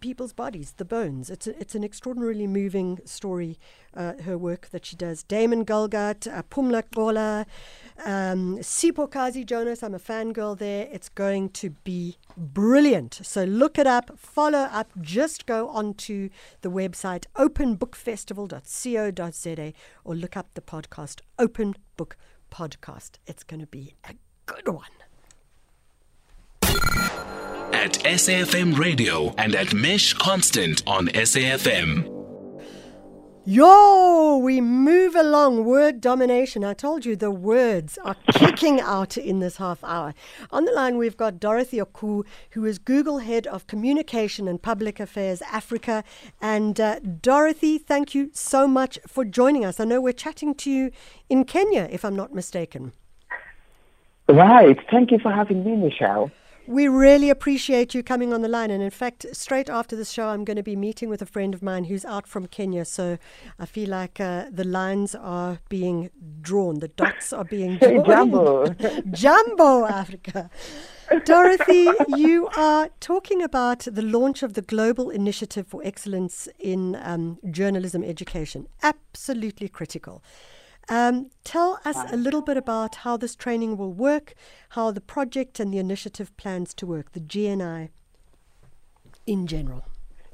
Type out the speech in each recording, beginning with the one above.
people's bodies, the bones. It's a, it's an extraordinarily moving story. Uh, her work that she does. Damon Galgut, uh, Pumla Gqola, um, Siphokazi Jonas. I'm a fangirl there. It's going to be brilliant. So look it up, follow up. Just go onto the website openbookfestival.co.za or look up the podcast Open Book Podcast. It's going to be a good one at SAFM Radio and at Mesh Constant on SAFM. Yo, we move along. Word domination. I told you the words are kicking out in this half hour. On the line, we've got Dorothy Okoo, who is Google Head of Communication and Public Affairs Africa. And uh, Dorothy, thank you so much for joining us. I know we're chatting to you in Kenya, if I'm not mistaken. Right. Thank you for having me, Michelle. We really appreciate you coming on the line. And in fact, straight after this show, I'm going to be meeting with a friend of mine who's out from Kenya. So I feel like uh, the lines are being drawn, the dots are being drawn. Jumbo. Jumbo Africa. Dorothy, you are talking about the launch of the Global Initiative for Excellence in um, Journalism Education. Absolutely critical. Um, tell us a little bit about how this training will work, how the project and the initiative plans to work, the GNI in general.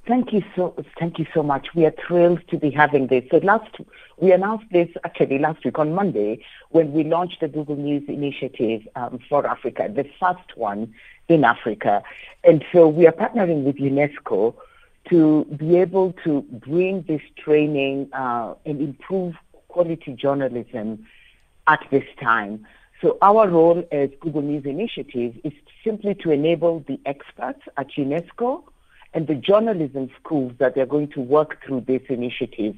Thank you so thank you so much. We are thrilled to be having this. So last we announced this actually last week on Monday when we launched the Google News Initiative um, for Africa, the first one in Africa. And so we are partnering with UNESCO to be able to bring this training uh, and improve quality journalism at this time. So our role as Google News Initiative is simply to enable the experts at UNESCO and the journalism schools that they're going to work through this initiative.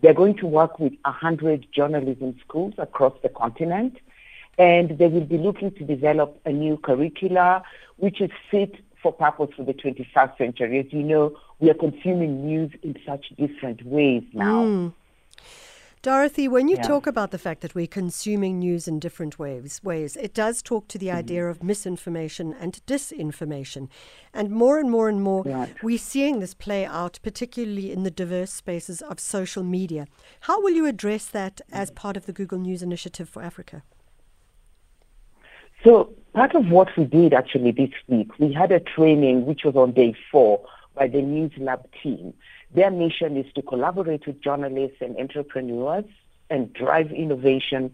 They're going to work with 100 journalism schools across the continent, and they will be looking to develop a new curricula which is fit for purpose for the 21st century. As you know, we are consuming news in such different ways now. Mm. Dorothy, when you yeah. talk about the fact that we're consuming news in different ways, ways, it does talk to the mm-hmm. idea of misinformation and disinformation. And more and more and more, right. we're seeing this play out, particularly in the diverse spaces of social media. How will you address that as part of the Google News Initiative for Africa? So, part of what we did actually this week, we had a training which was on day four by the News Lab team. Their mission is to collaborate with journalists and entrepreneurs and drive innovation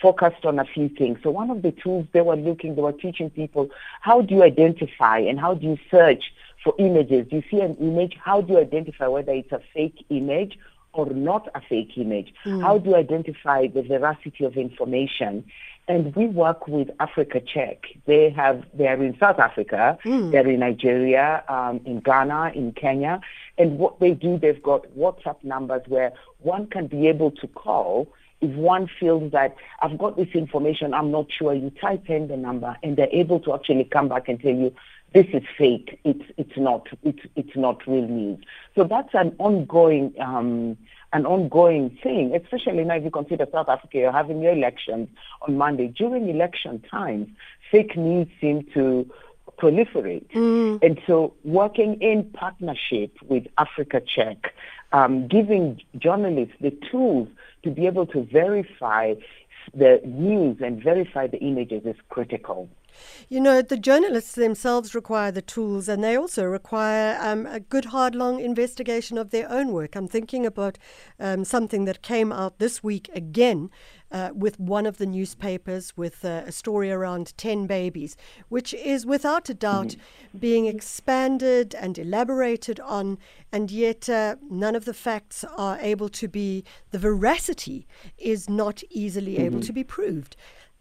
focused on a few things. So one of the tools they were looking, they were teaching people how do you identify and how do you search for images. Do You see an image, how do you identify whether it's a fake image or not a fake image? Mm. How do you identify the veracity of information? And we work with Africa Check. They have they are in South Africa, mm. they're in Nigeria, um, in Ghana, in Kenya, and what they do, they've got WhatsApp numbers where one can be able to call if one feels that I've got this information, I'm not sure. You type in the number, and they're able to actually come back and tell you this is fake. It's it's not it's it's not real news. So that's an ongoing um, an ongoing thing, especially now if you consider South Africa, you're having your elections on Monday. During election times, fake news seem to proliferate. Mm. And so working in partnership with Africa Check, um, giving journalists the tools to be able to verify the news and verify the images is critical. You know, the journalists themselves require the tools and they also require um, a good, hard, long investigation of their own work. I'm thinking about um, something that came out this week again uh, with one of the newspapers with uh, a story around 10 babies, which is without a doubt mm-hmm. being expanded and elaborated on, and yet uh, none of the facts are able to be, the veracity is not easily mm-hmm. able to be proved.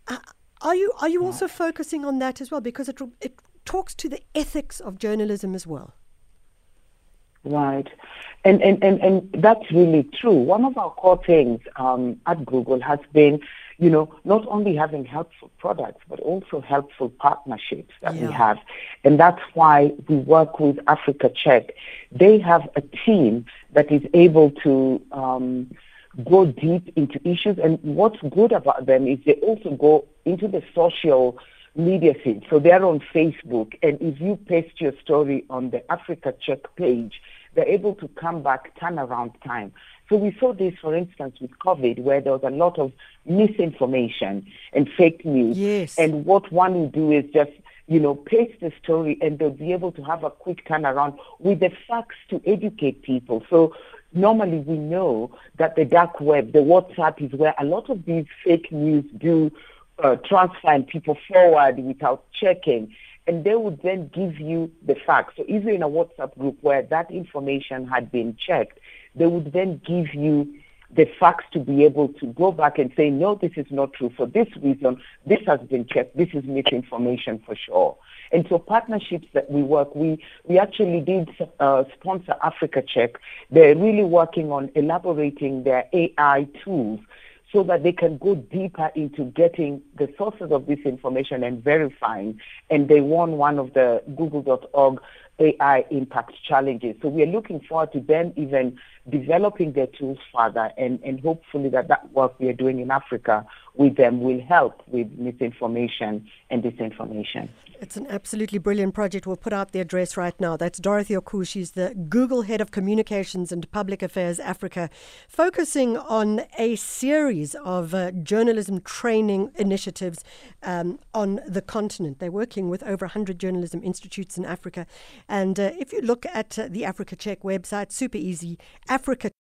Uh, are you are you also focusing on that as well because it it talks to the ethics of journalism as well? Right, and and and, and that's really true. One of our core things um, at Google has been, you know, not only having helpful products but also helpful partnerships that yeah. we have, and that's why we work with Africa Check. They have a team that is able to. Um, go deep into issues. And what's good about them is they also go into the social media feed. So they're on Facebook, and if you paste your story on the Africa Check page, they're able to come back turnaround time. So we saw this, for instance, with COVID, where there was a lot of misinformation and fake news. Yes. And what one will do is just you know, paste the story and they'll be able to have a quick turnaround with the facts to educate people. So normally we know that the dark web, the WhatsApp is where a lot of these fake news do uh, transfer and people forward without checking. And they would then give you the facts. So if you're in a WhatsApp group where that information had been checked, they would then give you the facts to be able to go back and say, no, this is not true for this reason. This has been checked. This is misinformation for sure. And so partnerships that we work, we, we actually did uh, sponsor Africa Check. They're really working on elaborating their AI tools so that they can go deeper into getting the sources of this information and verifying. And they won one of the google.org AI impact challenges. So we are looking forward to them even developing their tools further and, and hopefully that that work we are doing in Africa with them will help with misinformation and disinformation. It's an absolutely brilliant project. We'll put out the address right now. That's Dorothy Okoo. She's the Google Head of Communications and Public Affairs Africa, focusing on a series of uh, journalism training initiatives um, on the continent. They're working with over 100 journalism institutes in Africa. And uh, if you look at uh, the Africa Check website, super easy, Africa